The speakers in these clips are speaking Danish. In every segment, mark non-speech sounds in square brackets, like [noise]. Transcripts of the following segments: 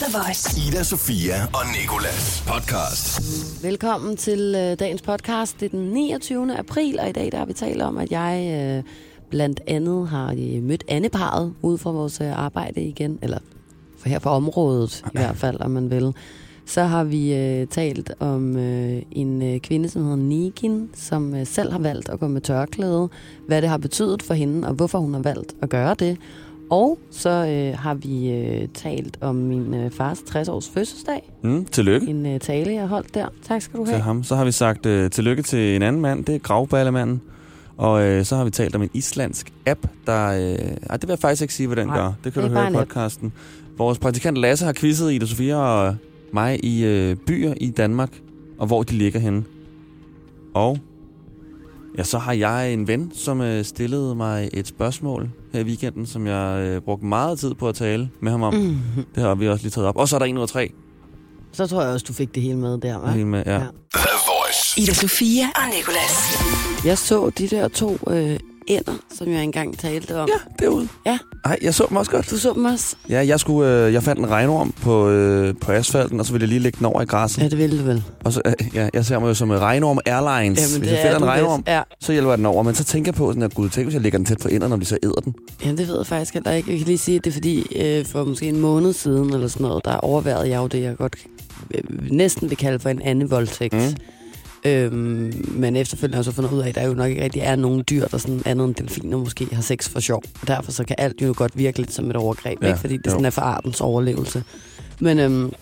The Voice. Ida, Sofia og Nikolas podcast. Velkommen til øh, dagens podcast. Det er den 29. april, og i dag der har vi talt om, at jeg øh, blandt andet har øh, mødt Anneparet ude fra vores øh, arbejde igen, eller for her på området i hvert fald, om man vil. Så har vi øh, talt om øh, en øh, kvinde, som hedder Nigin, som øh, selv har valgt at gå med tørklæde, hvad det har betydet for hende, og hvorfor hun har valgt at gøre det. Og så øh, har vi øh, talt om min øh, fars 60-års fødselsdag. Mm, tillykke En øh, tale, jeg holdt der. Tak skal du til have. ham. Så har vi sagt uh, tillykke til en anden mand, det er Gravballemanden. Og uh, så har vi talt om en islandsk app, der... Uh, ej, det vil jeg faktisk ikke sige, hvad den Nej, gør. Det kan det du høre i bare en app. podcasten. Vores praktikant Lasse har quizzet Ida Sofia og mig i uh, byer i Danmark, og hvor de ligger henne. Og ja, så har jeg en ven, som uh, stillede mig et spørgsmål her i weekenden, som jeg uh, brugte meget tid på at tale med ham om. Mm. Mm. Det har vi også lige taget op. Og så er der en ud af tre. Så tror jeg også, du fik det hele med der, hva'? Helt med, ja. Ja. Ida Sofia og Nikolas. Jeg så de der to øh, ender, som jeg engang talte om. Ja, derude. Ja. Ej, jeg så dem også godt. Du så dem også? Ja, jeg, skulle, øh, jeg fandt en regnorm på, øh, på asfalten, og så ville jeg lige lægge den over i græsset. Ja, det ville du vel. Og så, øh, ja, jeg ser mig jo som en regnorm Airlines. Jamen, hvis det jeg finder er en regnorm. Ja. så hjælper jeg den over. Men så tænker jeg på, sådan, at gud, tænk, hvis jeg lægger den tæt på inderne, når de så æder den. Jamen, det ved jeg faktisk heller ikke. Jeg kan lige sige, at det er fordi, øh, for måske en måned siden eller sådan noget, der overvejede jeg jo det, jeg godt øh, næsten vil kalde for en anden voldtægt. Mm. Øhm, men efterfølgende har jeg så fundet ud af, at der jo nok ikke rigtig er nogen dyr, der sådan andet end delfiner måske har sex for sjov. Og derfor så kan alt jo godt virke lidt som et overgreb, ja, ikke? fordi det jo. sådan er for artens overlevelse. Men øhm,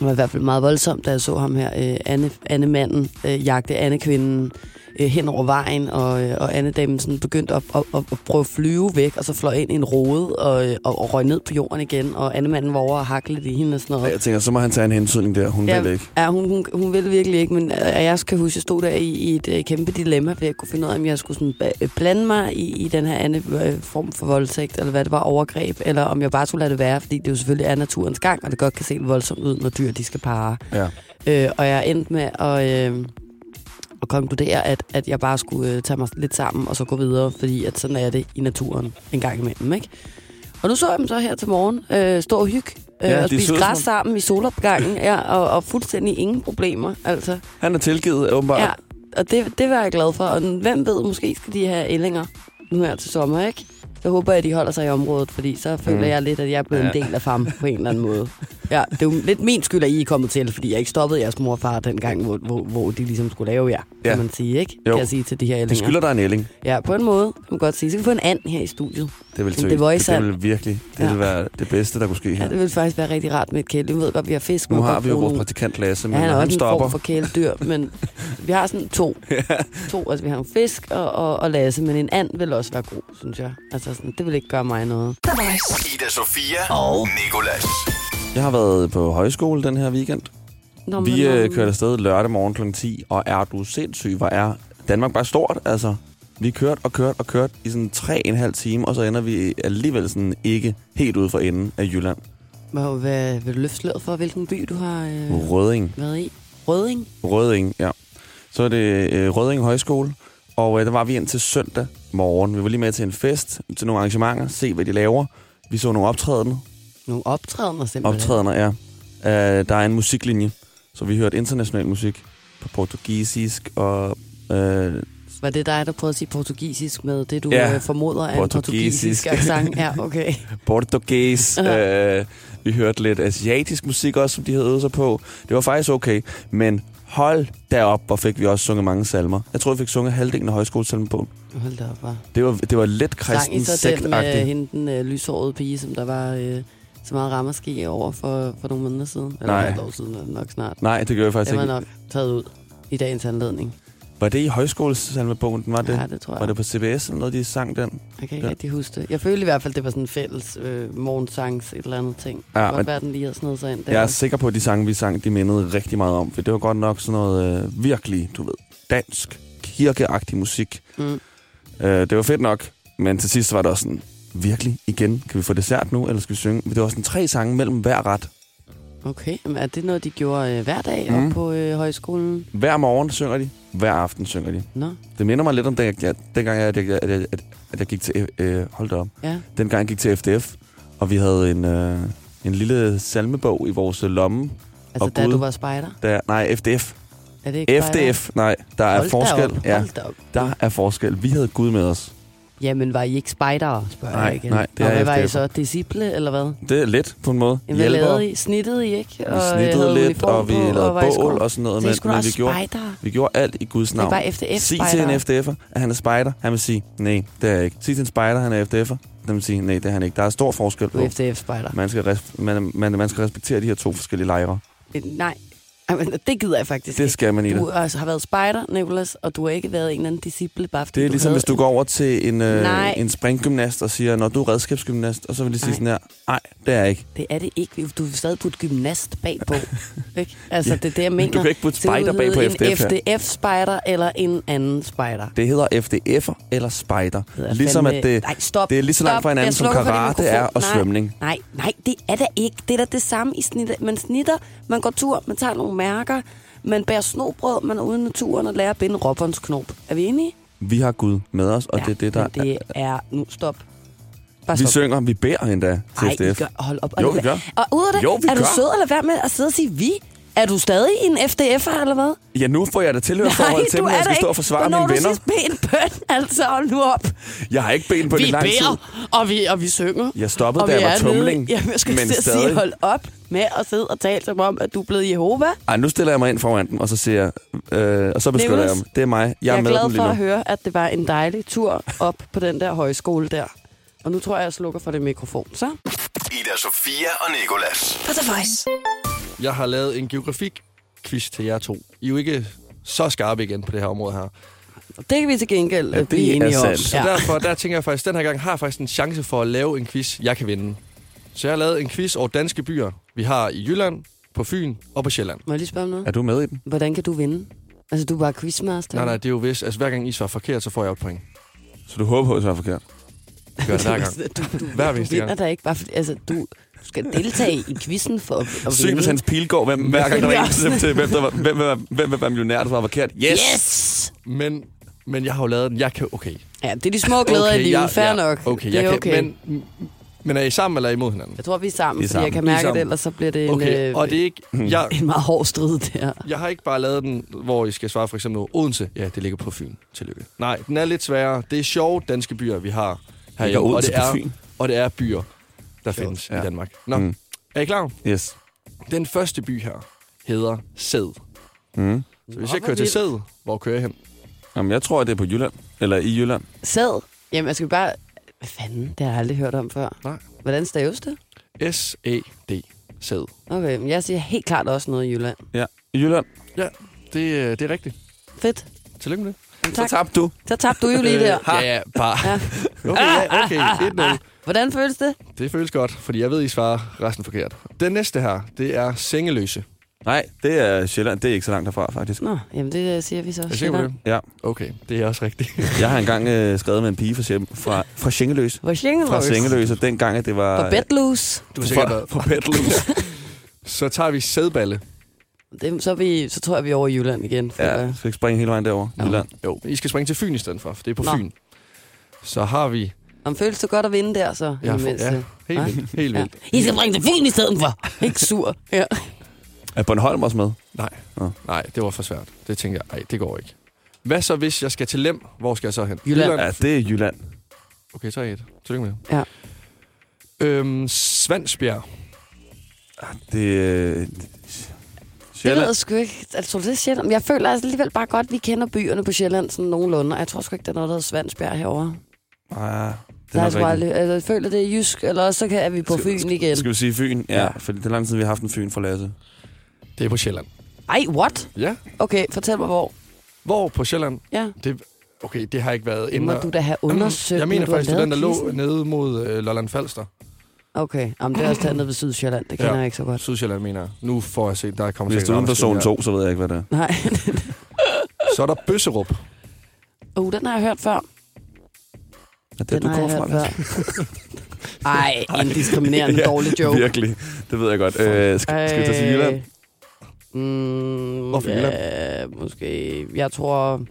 det var i hvert fald meget voldsomt, da jeg så ham her, øh, Anne, Anne-manden, øh, jagte Anne-kvinden øh, hen over vejen, og, øh, og Anne-damen sådan begyndte at, at, at, at prøve at flyve væk, og så fløj ind i en rode og, øh, og, og røg ned på jorden igen, og Anne-manden var over og hakle lidt i hende og sådan noget. Og jeg tænker, så må han tage en hensynning der. Hun Ja, vil ikke. Ja, hun, hun, hun ville virkelig ikke, men jeg kan huske, at jeg stod der i, i et øh, kæmpe dilemma, for jeg kunne finde ud af, om jeg skulle sådan blande mig i, i den her anden øh, form for voldtægt, eller hvad det var, overgreb, eller om jeg bare skulle lade det være, fordi det jo selvfølgelig er naturens gang, og det godt kan se voldsomt ud, når dyr de skal parre. Ja. Øh, og jeg endte med at, øh, at konkludere, at, at jeg bare skulle øh, tage mig lidt sammen, og så gå videre, fordi at sådan er det i naturen en gang imellem, ikke? Og nu så jeg dem så her til morgen øh, stå og hygge øh, Ja, og spise græs som- sammen i solopgangen, ja, og, og fuldstændig ingen problemer, altså. Han er tilgivet, åbenbart. Ja, og det, det var jeg glad for. Og hvem ved, måske skal de have ællinger nu her til sommer, ikke? Jeg håber, at de holder sig i området, fordi så føler Mm. jeg lidt, at jeg er blevet Ja. en del af fam på en eller anden måde. Ja, det er jo lidt min skyld, at I er kommet til, fordi jeg ikke stoppede jeres mor og far dengang, hvor, hvor, hvor de ligesom skulle lave jer, Ja. kan man sige, ikke? Jo. Kan jeg sige til de her De ællinger. skylder dig en ælling. Ja, på en måde, kan man godt sige. Så kan vi få en and her i studiet. Det vil The søge. Voice det, and- vil virkelig det Ja. vil være det bedste, der kunne ske Ja, her. det vil faktisk være rigtig rart med et kæledyr. Vi ved godt, vi har fisk. Nu har vi jo vores praktikant Lasse, men Ja, han er han også en stopper... form for kæledyr, men [laughs] vi har sådan to. to. Altså, vi har en fisk og, og, og Lasse, men en and vil også være god, synes jeg. Altså, sådan, det vil ikke gøre mig noget. The Voice. Ida Sofia og Nikolas. Jeg har været på højskole den her weekend. Nå, Vi øh, kørte afsted lørdag morgen kl. 10, og er du sindssyg, hvor er Danmark bare stort, altså. Vi kørte og kørte og kørte i sådan tre en halv time, og så ender vi alligevel sådan ikke helt ude for enden af Jylland. Hvad, hvad, vil du løfte sløret for, hvilken by du har øh, Røding. været i? Røding? Røding, ja. Så er det øh, Røding Højskole, og øh, der var vi ind til søndag morgen. Vi var lige med til en fest, til nogle arrangementer, se hvad de laver. Vi så nogle optrædener. Nogle optrædener simpelthen. Optrædener, ja. Uh, der er en musiklinje, så vi hørte international musik på portugisisk og... Uh, Var det dig, der prøvede at sige portugisisk med det, du Ja, øh, formoder er en portugisisk. portugisisk accent? Ja, okay. [laughs] portugis. uh, vi hørte lidt asiatisk musik også, som de havde øvet sig på. Det var faktisk okay, men hold derop, hvor fik vi også sunget mange salmer. Jeg tror, vi fik sunget halvdelen af på. Hold da op, var. Det var, det var lidt Sang I kristen så den med sektagtigt. hende, den øh, lyshårede pige, som der var øh, så meget rammerski over for, for nogle måneder siden? Eller Nej. et år siden, nok snart. Nej, det gør jeg faktisk Det var ikke. nok taget ud i dagens anledning. Var det i højskolesalmebogen, den var det? Ja, det tror jeg. Var det på CBS eller noget, de sang den? Jeg kan ikke Ja. rigtig huske det. Jeg følte i hvert fald, det var sådan en fælles øh, morgensangs et eller andet ting. Ja, Ja, godt være, den lige havde snedet sig ind der. Jeg er sikker på, at de sange, vi sang, de mindede rigtig meget om. For det var godt nok sådan noget øh, virkelig, du ved, dansk, kirkeagtig musik. Mm. Øh, det var fedt nok, men til sidst var det også sådan, virkelig, igen, kan vi få dessert nu, eller skal vi synge? Det var sådan tre sange mellem hver ret. Okay, men er det noget, de gjorde øh, hver dag Mm. på øh, højskolen? Hver morgen synger de, hver aften synger de. Nå, Det minder mig lidt om, den, jeg, dengang jeg, at, jeg, at, jeg, at jeg gik til, øh, hold da op, ja. dengang jeg gik til FDF, og vi havde en, øh, en lille salmebog i vores øh, lomme. Altså, Og da Gud. du var spejder? Der, nej, FDF. Er det ikke spejder? FDF, nej, der er Hold da forskel. op, Ja, da der er forskel. Vi havde Gud med os. Jamen, var I ikke spejdere, spørger Nej, jeg igen. nej, det Og hvad var I så? Disciple, eller hvad? Det er let på en måde. Jamen, hvad lavede I? Snittede I ikke? Vi Og, øh, snittede havde lidt, og vi lavede var skole? bål og sådan noget. I Men, men vi, gjorde, vi gjorde alt i Guds Det navn. bare FDF Sig til en FDF'er, at han er spejder. Han vil sige, nej, det er jeg ikke. Sig til en spejder, han er FDF'er. Den vil sige, nej, det er han ikke. Der er stor forskel på. er FDF-spejder. Man skal, man, man, man skal respektere de her to forskellige lejre. Nej, Jamen, det gider jeg faktisk Det skal man i det. Du altså, har været spejder, Nicolas, og du har ikke været en eller anden disciple, bare fordi Det er du ligesom, havde... hvis du går over til en, øh, Nej. en springgymnast og siger, når du er redskabsgymnast, og så vil de sige sådan her, nej, det er jeg ikke. Det er det ikke. Du vil stadig putte gymnast bagpå. [laughs] ikke? Altså, Ja, det er det, jeg mener. Du kan ikke putte spejder bag på FDF. En FDF-spejder eller en anden spejder. Det hedder FDF'er eller spejder. hedder Ligesom fandme- at det, Nej, stop. det er lige så langt fra hinanden, som karate er og Nej. svømning. Nej, nej, det er da ikke. Det er da det samme i snitter. Man snitter, man går tur, man tager nogle mærker, man bærer snobrød, man er ude i naturen og lærer at binde råbåndens knop. Er vi enige? Vi har Gud med os, og ja, det er det, der... det er... Nu, stop. Bare vi synger, vi beder endda til Ej, I FDF. gør, hold op. Og Jo, vi gør. Og ud af det, Jo, vi er du gør. sød eller hvad med at sidde og sige vi? Er du stadig en FDF'er, eller hvad? Ja, nu får jeg da tilhørsforhold til, du når jeg er skal da stå og ikke. forsvare Hvornår mine du venner. sidst ben bøn, [laughs] altså hold nu op. Jeg har ikke ben på det vi lang tid. beder, og vi, og vi synger. Jeg stoppede, og da jeg var er nede- tumling, Jamen, jeg skulle men til at stadig. sige, hold op med at sidde og tale som om, at du er blevet Jehova. Ej, nu stiller jeg mig ind foran den, og så siger jeg, øh, og så beskytter jeg dem. Det er mig. Jeg, Jeg er er med glad dem for at høre, at det var en dejlig tur op på den der højskole der. Og nu tror jeg, jeg slukker for det mikrofon. Så Ida Sofia og Nikolas. På The Voice. Jeg har lavet en geografik-quiz til jer to. I er jo ikke så skarpe igen på det her område her. det kan vi til gengæld Ja, det blive er enige om. Så ja. derfor der tænker jeg faktisk, at den her gang har jeg faktisk en chance for at lave en quiz, jeg kan vinde. Så jeg har lavet en quiz over danske byer, vi har i Jylland, på Fyn og på Sjælland. Må jeg lige spørge om noget? Er du med i den? Hvordan kan du vinde? Altså, du er bare quizmaster. Nej, nej, det er jo hvis, altså hver gang I svarer forkert, så får jeg et point. Så du håber på, at det er forkert? Jeg gør det hver gang. [laughs] Du, du, Hver du vinder gang. da ikke bare fordi... Altså, du, du skal deltage i quizzen for at, at vinde. hans pil går, hvem, hver gang der er en til, hvem, der var, hvem, hvem, hvem vil være millionær, der var forkert. Yes! Yes! Men, men jeg har jo lavet den. Jeg kan, okay. Ja, det er de små glæder okay, i livet. Fair ja, nok. Okay, det jeg er kan, okay. Men, men er I sammen eller er I imod hinanden? Jeg tror, vi er sammen, Vi er fordi jeg kan er mærke, at sammen. ellers så bliver det en, Okay, øh, og det er ikke... Jeg, en meget hård strid der. Jeg har ikke bare lavet den, hvor I skal svare for eksempel Odense. Ja, det ligger på Fyn. Tillykke. Nej, den er lidt sværere. Det er sjove danske byer, vi har her Ligger og det er? Og det er byer, der findes ja. i Danmark. Nå, Mm. er I klar? Yes. Den første by her hedder Sæd. Mm. Så hvis Nå, jeg kører til. Sæd, hvor kører jeg hen? Jamen, jeg tror, at det er på Jylland. Eller i Jylland. Sæd. Jamen, jeg skal bare... Hvad fanden? Det har jeg aldrig hørt om før. Nej. Hvordan staves det? S-A-D. Sæd. Okay, men jeg siger helt klart også noget i Jylland. Ja, i Jylland. Ja, det, øh, det er rigtigt. Fedt. Tillykke med det. Jamen, Så tak. tabte du. Så tabte du jo lige der. Ja, ja, bare. Ja. Okay, ja, okay. 1-0. [laughs] Hvordan føles det? Det føles godt, fordi jeg ved, I svarer resten forkert. Den næste her, det er Sengeløse. Nej, det er Sjælland. Det er ikke så langt derfra, faktisk. Nå, jamen det øh, siger vi så. Er på det? Ja. Okay, det er også rigtigt. Jeg har engang øh, skrevet med en pige fra, Sjem- fra, fra Schengeløs. Hvor Schengen Fra Sengeløse, dengang, at det var... For bedloose. Du har Fra- sikkert været fra Petlus. [laughs] Så tager vi sædballe. Det, så, vi, så tror jeg, vi er over i Jylland igen. føler ja, skal vi ikke springe hele vejen derover? Ja. Jylland. Jo, I skal springe til Fyn i stedet for, for det er på Nå. Fyn. Så har vi... Om føles det godt at vinde der, så? Ja, i for, ja helt Hva? vildt. Helt Ja. vildt. I skal bringe til Fyn i stedet for. Ikke sur. Ja. Er Bornholm også med? Nej, Nå. nej, det var for svært. Det tænker jeg, ej, det går ikke. Hvad så, hvis jeg skal til Lem? Hvor skal jeg så hen? Jylland. Ja, det er Jylland. Okay, så er jeg et. Tillykke med det. Ja. Øhm, Svansbjerg. Det er... Det ved Sjælland. jeg sgu ikke. Jeg tror, det er Sjælland. Men jeg føler altså alligevel bare godt, at vi kender byerne på Sjælland sådan nogenlunde. Og jeg tror sgu ikke, der er noget, der hedder Svansbjerg herovre. Ah, Det er er altså nok aldrig, rigtigt. altså, jeg føler, det er jysk, eller også så kan, er vi på Skal- Fyn igen. Skal vi sige Fyn? Ja, Ja. for det er lang tid, vi har haft en Fyn for Lasse. Det er på Sjælland. Ej, what? Ja. Okay, fortæl mig hvor. Hvor på Sjælland? Ja, Det, okay, det har ikke været det må du da have undersøgt. Jeg mener faktisk, det er den, der lå nede mod øh, Lolland Falster. Okay, Jamen, det er også dernede ved Sydsjælland. Det kender Ja. jeg ikke så godt. Sydsjælland, mener jeg. Nu får jeg se, der kommer Hvis du er uden for zone arbejdsgivere. 2, så ved jeg ikke, hvad det er. [laughs] Nej. Så er der Bøsserup. uh, den har jeg hørt før. Er det, Den du har jeg kommer fra, før. [laughs] Ej, [laughs] en diskriminerende dårlig joke. Virkelig. Det ved jeg godt. Øh, skal, skal vi tage til Jylland? Mm, Hvorfor ja, måske. Jeg tror,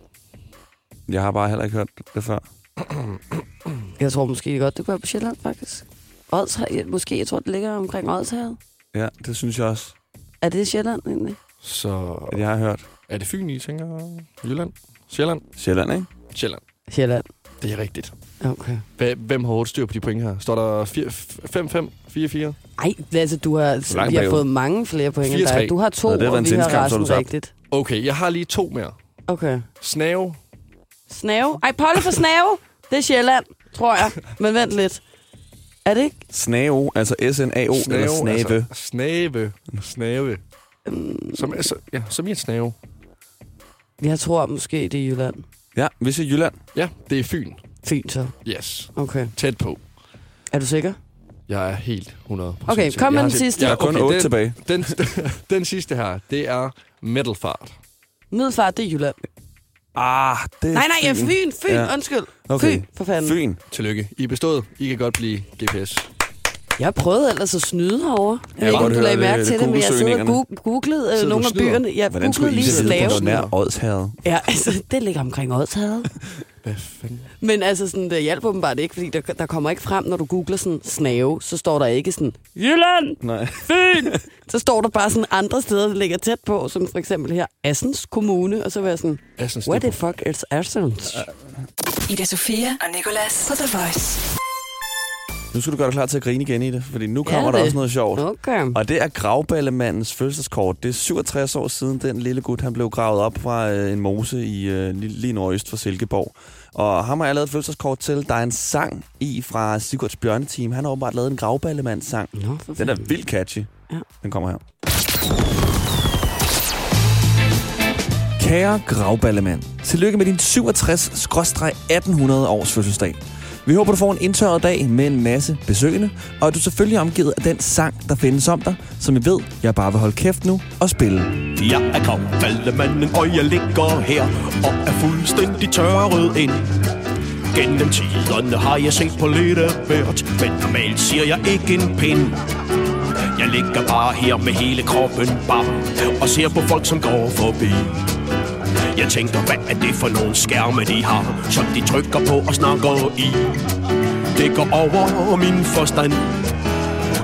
Jeg har bare heller ikke hørt det før. jeg tror måske godt, det kunne være på Sjælland, faktisk. Odshavet, måske, jeg tror, det ligger omkring Odshavet. Ja, det synes jeg også, Er det Sjælland egentlig? Så at jeg har hørt. er det Fyn, I tænker? Jylland? Sjælland? Sjælland, ikke? Sjælland. Sjælland. Det er rigtigt. Okay. Hvem har hurtigt styr på de point her? Står der 5-5? 4-4? Ej, altså, du har, vi har fået mange flere point end 4-3. dig. Du har to, Nå, det og vi har resten rigtigt. Okay, jeg har lige to mere. Okay. Snave. Snave. Ej, Polle for Snave. Det er Sjælland, tror jeg. Men vent lidt. Er det ikke? Snao, altså S-N-A-O, eller snave. Altså, snave. Snave. Som, altså, ja, som i en snave. Jeg tror måske, det er Jylland. Ja, vi siger Jylland. Ja, det er Fyn. Fint så. Yes. Okay. Tæt på. Er du sikker? Jeg er helt 100 Okay, kom med Jeg har den sidste. Der er kun otte den, tilbage. Den, [laughs] den sidste her, det er metalfart. Middelfart, det er Jylland. Ah, det Nej, nej, ja, Fyn. Fyn, Ja. undskyld. Okay. Fyn, for fanden. Fyn. Tillykke. I er bestået. I kan godt blive GPS. Jeg prøvede ellers at snyde herovre. Jeg ved ikke, om du lagde det, mærke det til det, men jeg sidder og gu- googlede øh, nogle af byerne. Jeg Hvordan skulle googlede I lige så vide, slave. hvor nær Odshavet? Ja, altså, det ligger omkring Odshavet. [laughs] Hvad fanden? Men altså, sådan, det hjælper åbenbart ikke, fordi der, der kommer ikke frem, når du googler sådan snave, så står der ikke sådan, Jylland, Nej. Fyn. [laughs] så står der bare sådan andre steder, der ligger tæt på, som for eksempel her, Assens Kommune, og så var jeg sådan, Assens, what the fuck is Assens? Ida Sofia og Nicolas på The Voice. Nu skal du gøre dig klar til at grine igen i det, fordi nu Ja, kommer der det. også noget sjovt. Okay. Og det er gravballemandens fødselskort. Det er 67 år siden, den lille gut han blev gravet op fra øh, en mose i øh, lige, lige nordøst for Silkeborg. Og ham har jeg lavet et fødselskort til. Der er en sang i fra Sigurds Bjørneteam. Han har åbenbart lavet en gravballemands sang. Nå, for Den er vildt catchy. Ja. Den kommer her. Kære gravballemand, tillykke med din 67-1800 års fødselsdag. Vi håber, du får en indtørret dag med en masse besøgende, og at du selvfølgelig er omgivet af den sang, der findes om dig, som jeg ved, jeg bare vil holde kæft nu og spille. Jeg er gravfaldemanden, og jeg ligger her og er fuldstændig tørret ind. Gennem tiderne har jeg set på lidt af hvert, men normalt siger jeg ikke en pind. Jeg ligger bare her med hele kroppen bare og ser på folk, som går forbi. Jeg tænker, hvad er det for nogle skærme, de har, som de trykker på og snakker i? Det går over min forstand,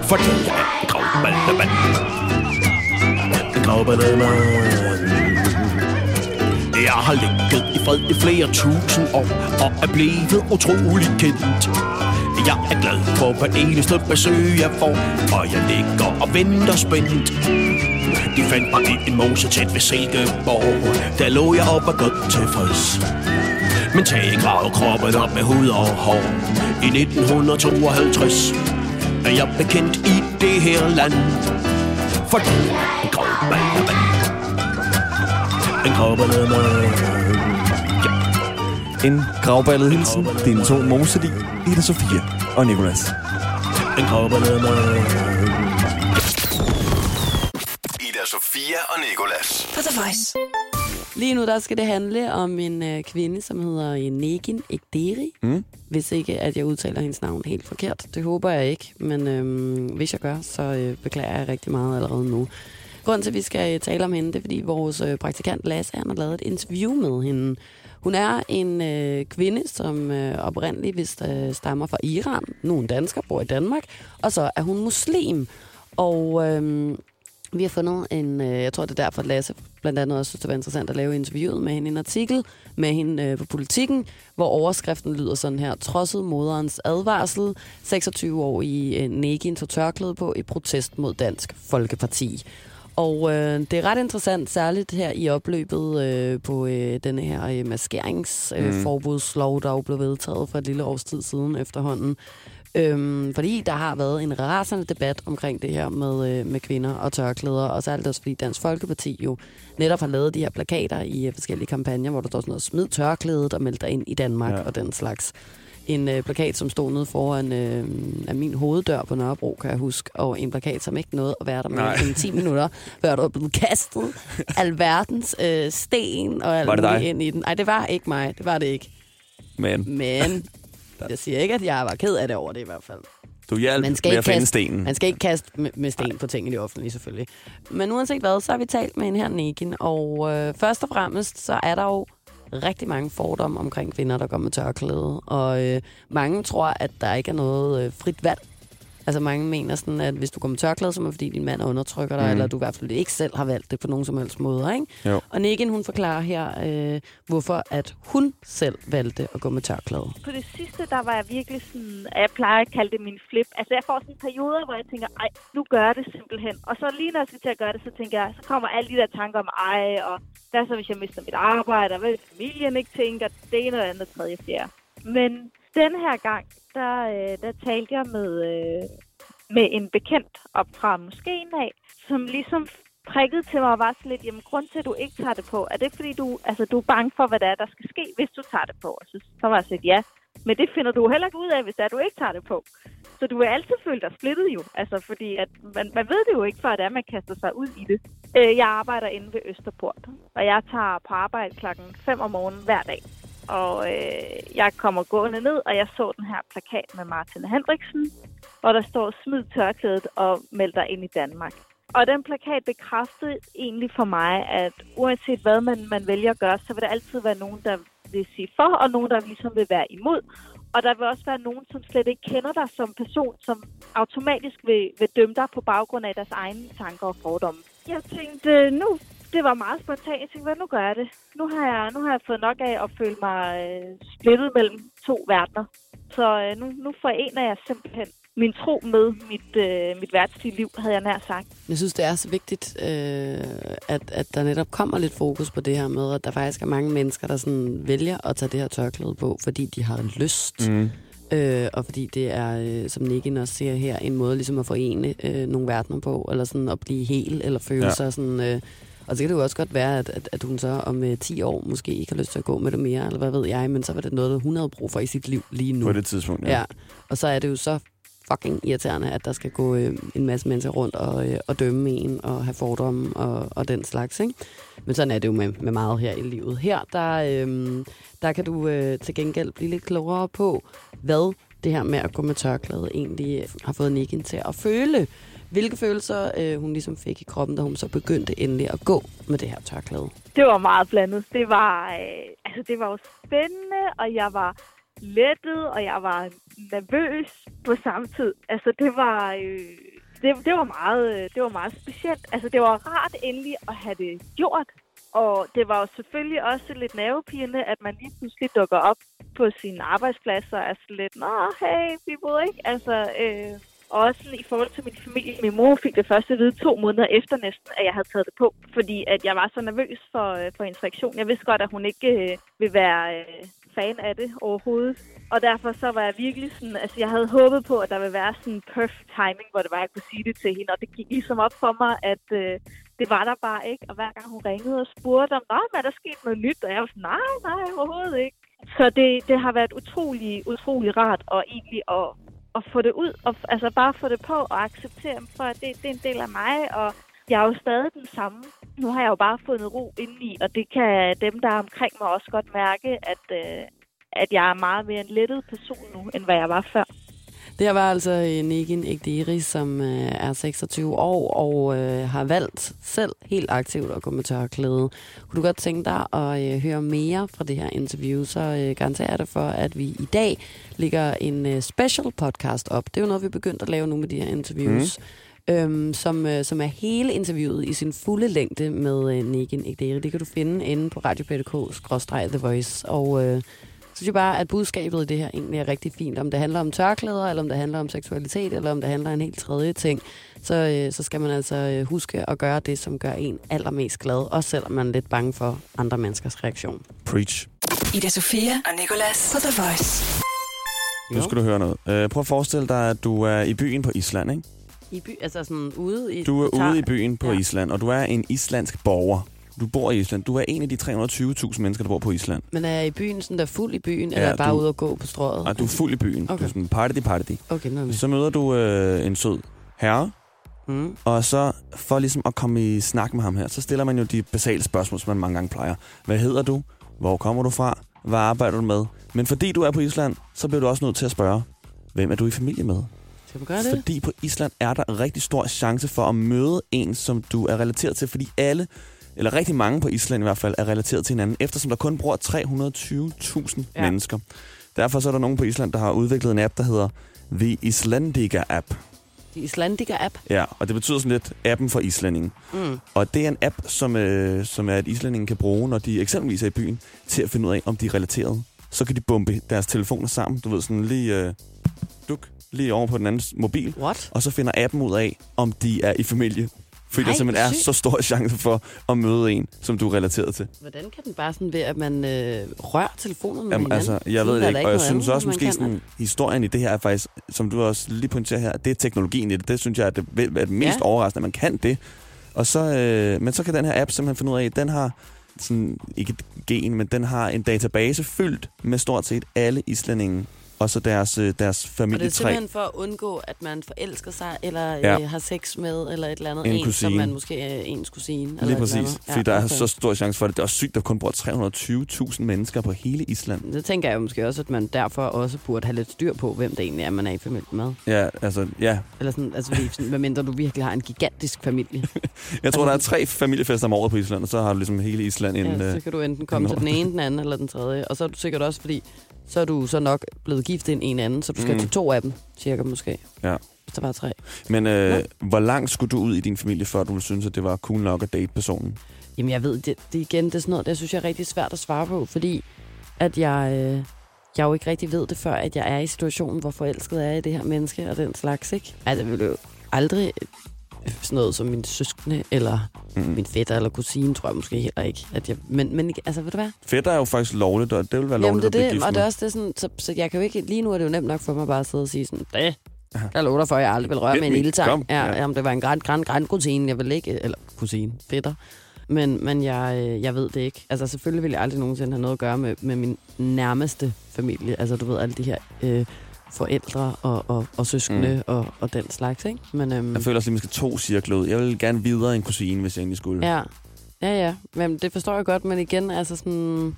For det er en gravballemand. En gravballemand. Jeg har ligget i fred i flere tusind år Og er blevet utrolig kendt Jeg er glad for hver eneste besøg jeg får Og jeg ligger og venter spændt de fandt mig i en mose tæt ved Silkeborg Der lå jeg op og godt tilfreds Men tag grav kroppen op med hud og hår I 1952 Er jeg bekendt i det her land For det er en gravballemand en gravballemand. En gravballet hilsen. Dine to mosedi, Ida Sofia og Nikolas. En gravballemand. Ida og Nikolas. På The Voice. Lige nu der skal det handle om en øh, kvinde, som hedder øh, Negin Ekderi. Mm. Hvis ikke, at jeg udtaler hendes navn helt forkert. Det håber jeg ikke, men øh, hvis jeg gør, så øh, beklager jeg rigtig meget allerede nu. Grunden til, at vi skal øh, tale om hende, det er, fordi vores øh, praktikant Lasse han har lavet et interview med hende. Hun er en øh, kvinde, som øh, oprindeligt vist øh, stammer fra Iran. Nu er hun dansker, bor i Danmark. Og så er hun muslim. Og øh, vi har fundet en, øh, jeg tror det er derfor, at Lasse blandt andet også synes, det var interessant at lave interviewet med hende, en artikel med hende øh, på politikken, hvor overskriften lyder sådan her, trodset moderens advarsel, 26 år i øh, Negin tog tørklæde på i protest mod Dansk Folkeparti. Og øh, det er ret interessant, særligt her i opløbet øh, på øh, denne her øh, maskeringsforbudslov, øh, Mm. der jo blev vedtaget for et lille års tid siden efterhånden. Øhm, fordi der har været en rasende debat omkring det her med, øh, med kvinder og tørklæder, og særligt også fordi Dansk Folkeparti jo netop har lavet de her plakater i øh, forskellige kampagner, hvor der står sådan noget, smid tørklædet og meld dig ind i Danmark Ja. og den slags. En øh, plakat, som stod nede foran øh, af min hoveddør på Nørrebro, kan jeg huske, og en plakat, som ikke nåede at være der end 10 minutter, [laughs] før der var blevet kastet alverdens øh, sten og alt muligt ind i den. Nej, det var ikke mig, det var det ikke. Men Men jeg siger ikke, at jeg var ked af det over det i hvert fald. du hjalp Man skal med at finde kaste- stenen. Man skal ikke kaste med, med sten på ting i det offentlige, selvfølgelig. Men uanset hvad, så har vi talt med en her, Negin. Og øh, først og fremmest, så er der jo rigtig mange fordomme omkring kvinder, der går med tørklæde. Og øh, mange tror, at der ikke er noget øh, frit valg Altså mange mener sådan, at hvis du går med tørklæde, så er det fordi din mand undertrykker dig, Mm. eller du i hvert fald ikke selv har valgt det på nogen som helst måde. Ikke? Jo. Og Nikken, hun forklarer her, øh, hvorfor at hun selv valgte at gå med tørklæde. på det sidste, der var jeg virkelig sådan, at jeg plejer at kalde det min flip. Altså jeg får sådan perioder, hvor jeg tænker, ej, nu gør jeg det simpelthen. Og så lige når jeg skal til at gøre det, så tænker jeg, så kommer alle de der tanker om, ej, og hvad så hvis jeg mister mit arbejde, og hvad hvis familien ikke tænker, det ene det andet, tredje, fjerde. Men den her gang, der, øh, der talte jeg med, øh, med en bekendt op fra moskeen af, som ligesom prikket til mig og var sådan lidt, jamen grund til, at du ikke tager det på, er det fordi, du, altså, du er bange for, hvad der er, der skal ske, hvis du tager det på? Og så, så var jeg sådan, ja, men det finder du heller ikke ud af, hvis det er, du ikke tager det på. Så du vil altid føle dig splittet jo, altså fordi at man, man ved det jo ikke, før det er, man kaster sig ud i det. Øh, jeg arbejder inde ved Østerport, og jeg tager på arbejde klokken 5 om morgenen hver dag. Og øh, jeg kommer gående ned, og jeg så den her plakat med Martin Hendriksen, hvor der står, smid tørklædet og meld dig ind i Danmark. Og den plakat bekræftede egentlig for mig, at uanset hvad man, man vælger at gøre, så vil der altid være nogen, der vil sige for, og nogen, der ligesom vil være imod. Og der vil også være nogen, som slet ikke kender dig som person, som automatisk vil, vil dømme dig på baggrund af deres egne tanker og fordomme. Jeg tænkte, nu, det var meget spontant. Jeg tænkte, hvad nu gør jeg det? Nu har jeg, nu har jeg fået nok af at føle mig øh, splittet mellem to verdener. Så øh, nu, nu forener jeg simpelthen min tro med mit, øh, mit værtslige liv, havde jeg nær sagt. Jeg synes, det er så vigtigt, øh, at, at der netop kommer lidt fokus på det her med, at der faktisk er mange mennesker, der sådan vælger at tage det her tørklæde på, fordi de har lyst. Mm. Øh, og fordi det er, øh, som Nikken også siger her, en måde ligesom at forene øh, nogle verdener på, eller sådan at blive hel, eller føle Ja. sig sådan... Øh, og så kan det jo også godt være, at, at, at hun så om øh, 10 år måske ikke har lyst til at gå med det mere, eller hvad ved jeg, men så var det noget, hun havde brug for i sit liv lige nu. På det tidspunkt, ja. Ja, og så er det jo så fucking irriterende, at der skal gå øh, en masse mennesker rundt og, øh, og dømme en og have fordomme og, og den slags. Ikke? Men sådan er det jo med, med meget her i livet. Her, der, øh, der kan du øh, til gengæld blive lidt klogere på, hvad det her med at gå med tørklæde egentlig har fået Nikken til at føle. Hvilke følelser øh, hun ligesom fik i kroppen, da hun så begyndte endelig at gå med det her tørklæde. Det var meget blandet. Det var, øh, altså, det var jo spændende, og jeg var lettet, og jeg var nervøs på samme tid. Altså, det var, øh, det, det var meget, øh, det var meget specielt. Altså, det var rart endelig at have det gjort. Og det var jo selvfølgelig også lidt nervepirrende, at man lige pludselig dukker op på sine arbejdspladser og er sådan lidt, Nå, hey, people, ikke? Altså, øh, også sådan, i forhold til min familie. Min mor fik det første at vide to måneder efter næsten, at jeg havde taget det på. Fordi at jeg var så nervøs for, øh, for hendes reaktion. Jeg vidste godt, at hun ikke øh, vil være øh, fan af det overhovedet. Og derfor så var jeg virkelig sådan, altså jeg havde håbet på, at der ville være sådan en perfect timing, hvor det var, jeg kunne sige det til hende. Og det gik ligesom op for mig, at øh, det var der bare ikke. Og hver gang hun ringede og spurgte om, nej, hvad er der sket noget nyt? Og jeg var sådan, nej, nej, overhovedet ikke. Så det, det har været utrolig, utrolig rart og egentlig at, at få det ud. Og, altså bare få det på og acceptere, for at det, det er en del af mig. Og jeg er jo stadig den samme. Nu har jeg jo bare fundet ro indeni, og det kan dem, der er omkring mig, også godt mærke, at, øh, at jeg er meget mere en lettet person nu, end hvad jeg var før. Det her var altså øh, Negin Egderi, som øh, er 26 år og øh, har valgt selv helt aktivt at gå med tørklæde. Kunne du godt tænke dig at øh, høre mere fra det her interview, så øh, garanterer jeg dig for, at vi i dag lægger en øh, special podcast op. Det er jo noget, vi er begyndt at lave nu med de her interviews. Mm. Øhm, som, øh, som er hele interviewet i sin fulde længde med øh, Negin Egderi. Det kan du finde inde på Radio The Voice. Og øh, synes jeg bare, at budskabet i det her egentlig er rigtig fint. Om det handler om tørklæder, eller om det handler om seksualitet, eller om det handler om en helt tredje ting, så, øh, så skal man altså øh, huske at gøre det, som gør en allermest glad, også selvom man er lidt bange for andre menneskers reaktion. Preach. Ida Sofia og Nicolas på The Voice. Nu skal du høre noget. Uh, prøv at forestille dig, at du er i byen på Island, ikke? I by, altså sådan ude i... Du er ude i byen på Ja. Island, og du er en islandsk borger. Du bor i Island. Du er en af de 320.000 mennesker, der bor på Island. Men er jeg i byen sådan der fuld i byen, Ja, eller er jeg bare du- ude og gå på strøget? Og du er fuld i byen. Okay. Du er sådan party party. Okay, med. Så møder du øh, en sød herre, Mm. og så for ligesom at komme i snak med ham her, så stiller man jo de basale spørgsmål, som man mange gange plejer. Hvad hedder du? Hvor kommer du fra? Hvad arbejder du med? Men fordi du er på Island, så bliver du også nødt til at spørge, hvem er du i familie med? Skal du gøre det? Fordi på Island er der rigtig stor chance for at møde en, som du er relateret til, fordi alle, eller rigtig mange på Island i hvert fald, er relateret til hinanden, eftersom der kun bor 320.000 ja. Mennesker. Derfor så er der nogen på Island, der har udviklet en app, der hedder The Islandiga App. Islandiker-app. Ja, og det betyder sådan lidt appen for islændingen. Mm. Og det er en app, som, øh, som er, at islændingen kan bruge, når de eksempelvis er i byen, til at finde ud af, om de er relateret. Så kan de bombe deres telefoner sammen, du ved, sådan lige, øh, duk, lige over på den andens mobil. What? Og så finder appen ud af, om de er i familie. Fordi Nej, der simpelthen er så stor chance for at møde en, som du er relateret til. Hvordan kan den bare sådan ved, at man øh, rører telefonerne med Jamen, hinanden? altså, jeg Siden ved det ikke, og jeg synes andet, også måske sådan, historien i det her er faktisk, som du også lige pointerer her, det er teknologien i det. Det synes jeg er det, er det mest Ja. overraskende, at man kan det. Og så, øh, men så kan den her app simpelthen finde ud af, at den har sådan, ikke et gen, men den har en database fyldt med stort set alle islændinge, og så deres, øh, deres Og det er simpelthen for at undgå, at man forelsker sig, eller Ja. øh, har sex med, eller et eller andet. En En, som kusine. man måske er ens kusine. eller Lige eller præcis, andet. fordi der er okay. så stor chance for det. Det er også sygt, der kun bor 320.000 mennesker på hele Island. Det tænker jeg jo måske også, at man derfor også burde have lidt styr på, hvem det egentlig er, man er i familie med. Ja, altså, ja. Eller sådan, altså, sådan, medmindre du virkelig har en gigantisk familie. [laughs] Jeg tror, Altså- der er tre familiefester om året på Island, og så har du ligesom hele Island en... Ja, øh, så kan du enten komme til den ene, den anden eller den tredje. Og så er du sikkert også, fordi så er du så nok blevet gift ind en anden, så du skal Mm. til to af dem, cirka måske. Ja. Hvis der var tre. Men øh, hvor langt skulle du ud i din familie, før du ville synes, at det var cool nok at date personen? Jamen jeg ved, det, det igen, det er sådan noget, det synes jeg er rigtig svært at svare på, fordi at jeg, øh, jeg jo ikke rigtig ved det, før at jeg er i situationen, hvor forelsket er i det her menneske og den slags, ikke? Altså jeg vil jo aldrig sådan noget som min søskende, eller Mm. min fætter eller kusine, tror jeg måske heller ikke. At jeg, men, men altså, ved du hvad? Fætter er jo faktisk lovligt, og det vil være Jamen lovligt det er at blive det, gift og det er også det sådan, så, så jeg kan jo ikke, lige nu er det jo nemt nok for mig bare at sidde og sige sådan, det, jeg lover dig for, at jeg aldrig vil røre med en ildtang. Ja. ja. Jamen, det var en græn, græn, græn kusine, jeg vil ikke, eller kusine, fætter. Men, men jeg, øh, jeg ved det ikke. Altså selvfølgelig vil jeg aldrig nogensinde have noget at gøre med, med min nærmeste familie. Altså du ved, alle de her øh, forældre og, og, og søskende mm. og, og den slags, ikke? Men, øhm, Jeg føler også, at man skal to cirkler ud. Jeg vil gerne videre en kusine, hvis jeg egentlig skulle. Ja, ja, ja. Men det forstår jeg godt, men igen, altså sådan...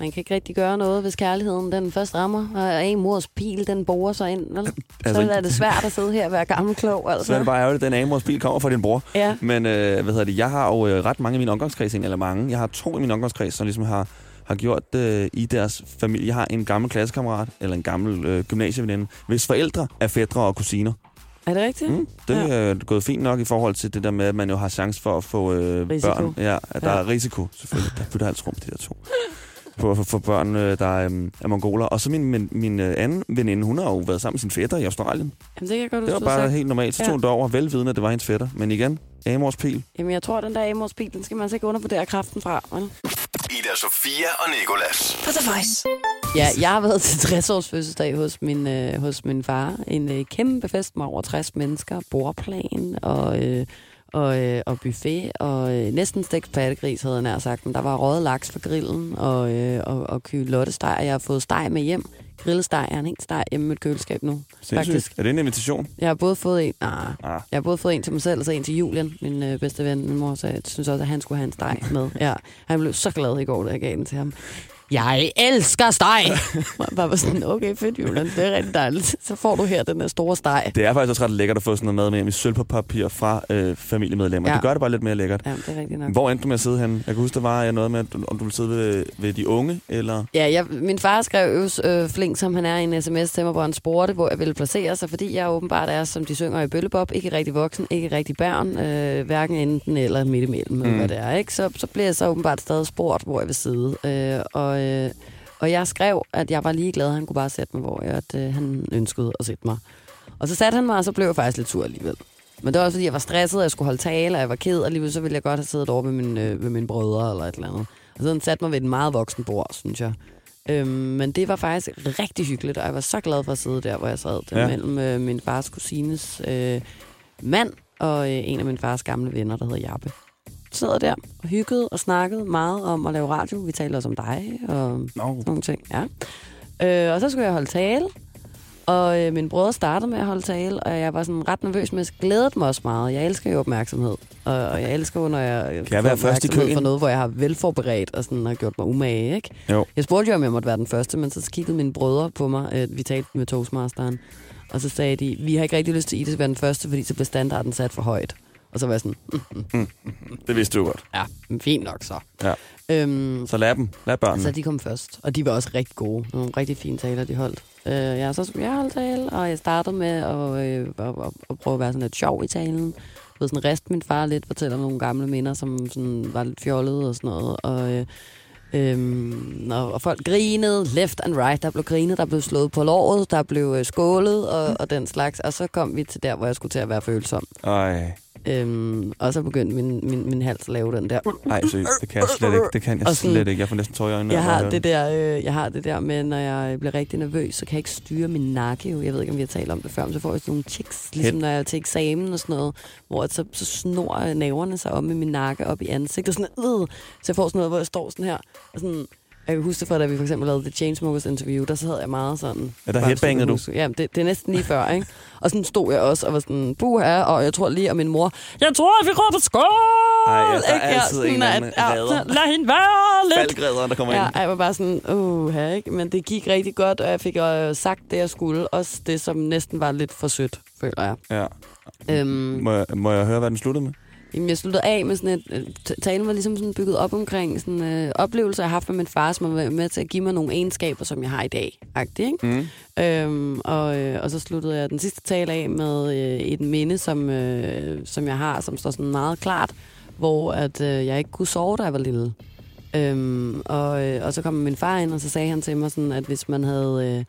Man kan ikke rigtig gøre noget, hvis kærligheden den først rammer, og en mors pil, den borer sig ind. Vel? [clears throat] Altså, så er det svært at sidde her og være gammel klog, altså. Så er det bare ærgerligt, at den Amors bil kommer fra din bror. Ja. Men øh, hvad hedder det? Jeg har jo øh, ret mange i min omgangskreds, eller mange. Jeg har to i min omgangskreds, som ligesom har, har gjort det øh, i deres familie. Jeg har en gammel klassekammerat, eller en gammel øh, gymnasieveninde, hvis forældre er fædre og kusiner. Er det rigtigt? Mm, det Ja. er gået fint nok i forhold til det der med, at man jo har chance for at få øh, Risiko. børn. Ja, at der Ja. er risiko, selvfølgelig. Der flytter alt rum, de der to. På at få- få børn, øh, der er, øh, er mongoler. Og så min, min, min øh, anden veninde, hun har jo været sammen med sin fætter i Australien. Jamen, det kan jeg godt Det var bare sagt. helt normalt. Så Ja. tog hun derover, velvidende, at det var hendes fætter. Men igen, Amors pil. Jamen, jeg tror, den der Amors bil, den skal man altså ikke undervurdere kraften fra. Vel? Ida Sofia og Nikolas. På The Voice. Ja, jeg har været til 60 års fødselsdag hos min, øh, hos min far. En øh, kæmpe fest med over 60 mennesker, bordplan og, øh, og, øh, og buffet, og øh, næsten stegt pattegris, havde jeg nær sagt. Men der var røget laks på grillen, og, øh, og, og kylottesteg. Jeg har fået steg med hjem. Grillesteg, har en helt steg hjemme i mit køleskab nu. Sindssygt. Faktisk. Er det en invitation? Jeg har både fået en, ah, Ah. jeg har både fået en til mig selv, og så en til Julian, min øh, bedste ven. Min mor sagde, jeg synes også, at han skulle have en steg med. Ja, han blev så glad i går, da jeg gav den til ham. Jeg elsker steg! [laughs] Jeg bare var sådan, okay, fedt Julian, det er rigtig dejligt. Så får du her den her store steg. Det er faktisk også ret lækkert at få sådan noget mad med hjem i sølvpapir fra øh, familiemedlemmer. Ja. Det gør det bare lidt mere lækkert. Ja, det er rigtigt nok. Hvor endte du med at sidde henne? Jeg kan huske, der var øh, noget med, at du- om du ville sidde ved, ved de unge, eller... Ja, jeg, min far skrev jo øh, flink, som han er i en sms til mig, hvor han spurgte, hvor jeg ville placere sig, fordi jeg åbenbart er, som de synger i Bøllebop, ikke rigtig voksen, ikke rigtig børn, øh, hverken enten eller midt imellem. Mm. hvad det er. Ikke? Så, så bliver jeg så åbenbart stadig spurgt, hvor jeg vil sidde. Øh, og, øh, og jeg skrev, at jeg var ligeglad, han kunne bare sætte mig, hvor jeg, at, øh, han ønskede at sætte mig. Og så satte han mig, og så blev jeg faktisk lidt sur alligevel. Men det var også, fordi jeg var stresset, og jeg skulle holde tale, og jeg var ked, og alligevel så ville jeg godt have siddet over ved, min, øh, ved mine brødre eller et eller andet. Og så han satte mig ved et meget voksen bord, synes jeg. Øhm, men det var faktisk rigtig hyggeligt, og jeg var så glad for at sidde der, hvor jeg sad der ja. mellem øh, min fars kusines øh, mand og øh, en af min fars gamle venner, der hedder Jappe. Sidder der og hyggede og snakkede meget om at lave radio. Vi talte også om dig og No. nogle ting. Ja. Øh, og så skulle jeg holde tale, og øh, min brødre startede med at holde tale, og jeg var sådan ret nervøs, men jeg glædede mig også meget. Jeg elsker jo opmærksomhed, og, og jeg elsker jo, når jeg, jeg være først i køen? for noget, hvor jeg har velforberedt og sådan har gjort mig umage, ikke? Jo. Jeg spurgte jo, om jeg måtte være den første, men så kiggede mine brødre på mig. Øh, vi talte med Toastmasteren, og så sagde de, vi har ikke rigtig lyst til, at I skal være den første, fordi så bliver standarden sat for højt. Og så var jeg sådan, mm, Det vidste du godt. ja, men fint nok så. Ja. Øhm, Så lad dem. Lad børnene. så de kom først, og de var også rigtig gode. Nogle rigtig fine taler, de holdt. Øh, ja, så skulle jeg holde tale, og jeg startede med at, øh, at, at, at prøve at være sådan lidt sjov i talen. Du ved, sådan rest min far lidt, fortæller om nogle gamle minder, som sådan var lidt fjollede og sådan noget. Og, øh, Øhm, og, og folk grinede left and right. Der blev grinet, der blev slået på låret, der blev øh, skålet og, og den slags. Og så kom vi til der, hvor jeg skulle til at være følsom. Ej, Øhm, og så begyndte min, min, min hals at lave den der. ej, seriøst, det kan jeg slet ikke. Det kan jeg Og sådan- slet ikke. Jeg får næsten tår i øjnene. Jeg har, det der, øh, jeg har det der med, når jeg bliver rigtig nervøs, så kan jeg ikke styre min nakke. Jeg ved ikke, om vi har talt om det før, men så får jeg sådan nogle tics, ligesom Hen. når jeg er til eksamen og sådan noget, hvor så, så snor øh, naverne sig om i min nakke, op i ansigtet. Sådan, øh, så jeg får sådan noget, hvor jeg står sådan her. Og sådan, jeg kan huske det fra, da vi for eksempel lavede The Chainsmokers interview, der sad jeg meget sådan... Ja, der headbangede du. Ja, det, det er næsten lige før, ikke? Og sådan stod jeg også og var sådan, buha, og jeg tror lige, og min mor, jeg tror, at vi råber skål! Ej, ja, der er Ikke? altid sådan, en eller anden ja. Lad hende være lidt. Der kommer Ja, ind. jeg var bare sådan, uh, her, ikke? Men det gik rigtig godt, og jeg fik øh, sagt det, jeg skulle. Også det, som næsten var lidt for sødt, føler jeg. Ja. Øhm, Må, jeg, må jeg høre, hvad den sluttede med? Jamen, jeg sluttede af med sådan et... øh, Talen var ligesom sådan bygget op omkring sådan øh, oplevelser, jeg har haft med min far, som været med til at give mig nogle egenskaber, som jeg har i dag. Agtig, ikke? Mm. Øhm, og, øh, og så sluttede jeg den sidste tale af med øh, et minde, som, øh, som jeg har, som står sådan meget klart, hvor at, øh, jeg ikke kunne sove, da jeg var lille. Øhm, og, øh, og så kom min far ind, og så sagde han til mig, sådan, at hvis man havde... Øh,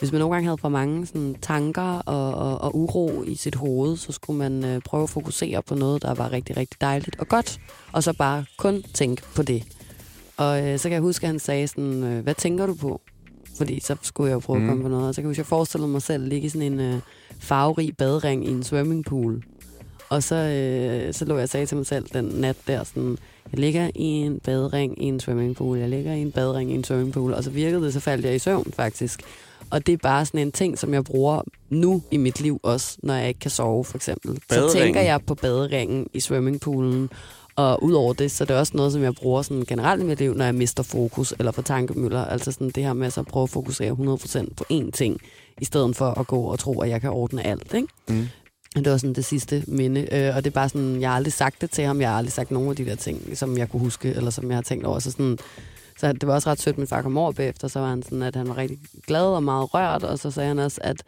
hvis man nogle gange havde for mange sådan, tanker og, og, og uro i sit hoved, så skulle man øh, prøve at fokusere på noget, der var rigtig, rigtig dejligt og godt, og så bare kun tænke på det. Og øh, så kan jeg huske, at han sagde sådan, øh, hvad tænker du på? Fordi så skulle jeg jo prøve mm. at komme på noget. Og så kan jeg huske, at jeg forestillede mig selv ligge i sådan en øh, farverig badering i en swimmingpool. Og så, øh, så lå jeg og sagde til mig selv den nat der sådan, jeg ligger i en badering i en swimmingpool, jeg ligger i en badering i en swimmingpool, og så virkede det, så faldt jeg i søvn faktisk. Og det er bare sådan en ting, som jeg bruger nu i mit liv også, når jeg ikke kan sove for eksempel. Så Baderingen? tænker jeg på baderingen i swimmingpoolen, og udover det, så er det også noget, som jeg bruger sådan generelt i mit liv, når jeg mister fokus eller får tankemøller. Altså sådan det her med så at prøve at fokusere 100% på én ting, i stedet for at gå og tro, at jeg kan ordne alt. Ikke? Mm. Det var sådan det sidste minde. Øh, og det er bare sådan, jeg har aldrig sagt det til ham. Jeg har aldrig sagt nogen af de der ting, som jeg kunne huske, eller som jeg har tænkt over. Så, sådan, så det var også ret sødt, min far kom over bagefter, så var han sådan, at han var rigtig glad og meget rørt. Og så sagde han også, at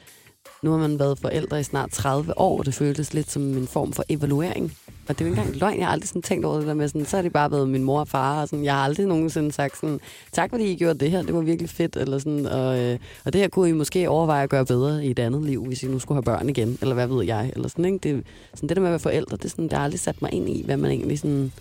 nu har man været forældre i snart 30 år, og det føltes lidt som en form for evaluering. Og det er jo ikke engang løgn, jeg har aldrig sådan tænkt over det der med, sådan, så har det bare været min mor og far, og sådan, jeg har aldrig nogensinde sagt sådan, tak fordi I gjorde det her, det var virkelig fedt, eller sådan, og, øh, og det her kunne I måske overveje at gøre bedre i et andet liv, hvis I nu skulle have børn igen, eller hvad ved jeg, eller sådan, ikke? Det, sådan, det der med at være forældre, det er sådan, det har aldrig sat mig ind i, hvad man egentlig sådan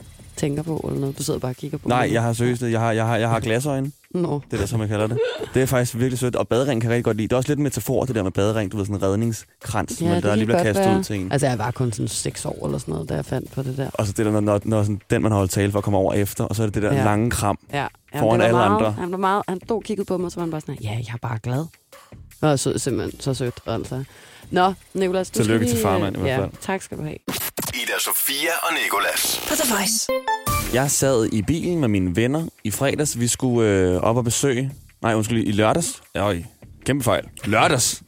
tænker på, eller noget, du sidder bare og kigger på. Nej, mig. jeg har seriøst. Jeg har, jeg har, jeg har glasøjne. Nå. Det er der, som jeg kalder det. Det er faktisk virkelig sødt. Og badering kan jeg rigtig godt lide. Det er også lidt en metafor, det der med badering. Du ved, sådan en redningskrans, Ja, det der lige bliver kastet være. ud til en. Altså, jeg var kun sådan seks år eller sådan noget, da jeg fandt på det der. Og så det der, når, når, når sådan, den, man har holdt tale for, kommer over efter, og så er det det der Ja. lange kram. Ja, Foran det var alle meget, andre. Han var meget, han stod og kiggede på mig, og så var han bare sådan, ja, jeg er bare glad. Og så, simpelthen så sødt, altså. Nå, Nicolas, du Tillykke skal til lige, farmand i hvert ja, fald. tak skal du have. Ida Sofia og Nikolas. På The Voice. Jeg sad i bilen med mine venner i fredags. Vi skulle øh, op og besøge... Nej, undskyld, i lørdags. Øj, kæmpe fejl. Lørdags.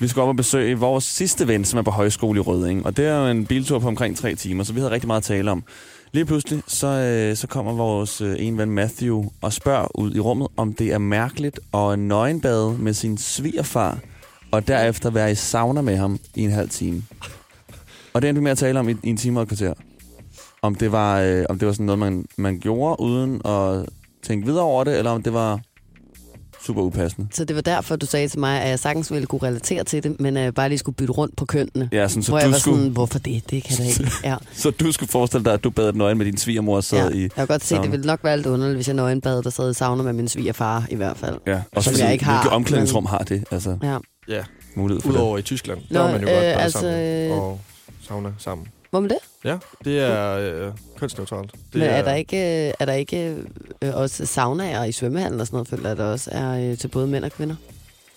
vi skulle op og besøge vores sidste ven, som er på højskole i Rødding. Og det er jo en biltur på omkring tre timer, så vi havde rigtig meget at tale om. Lige pludselig, så, øh, så kommer vores øh, en ven Matthew og spørger ud i rummet, om det er mærkeligt at nøgenbade med sin svigerfar, og derefter være i sauna med ham i en halv time. Og det endte vi med at tale om i, i en time og et kvarter. Om det var, øh, om det var sådan noget, man, man gjorde uden at tænke videre over det, eller om det var super upassende. Så det var derfor, du sagde til mig, at jeg sagtens ville kunne relatere til det, men at jeg bare lige skulle bytte rundt på kønnene. Ja, sådan, så, hvor jeg du var skulle, sådan, hvorfor det? Det kan det ikke. [laughs] Ja. så du skulle forestille dig, at du bad nøgen med din svigermor sad ja. i... Jeg kan godt se, sauna. det ville nok være lidt underligt, hvis jeg nøgenbad, der sad i sauna med min svigerfar i hvert fald. Ja, og så jeg ikke har, Hvilke omklædningsrum men- har det? Altså, Ja. Ja, mulighed for det. udover i Tyskland. Der Nå, var man jo godt øh, bare altså, sammen øh, og sauna sammen. Hvor med det? Ja, det er øh, kønsneutralt. Det Men er der ikke, øh, er der ikke øh, også saunaer i svømmehallen og sådan noget, føler jeg, der også er øh, til både mænd og kvinder?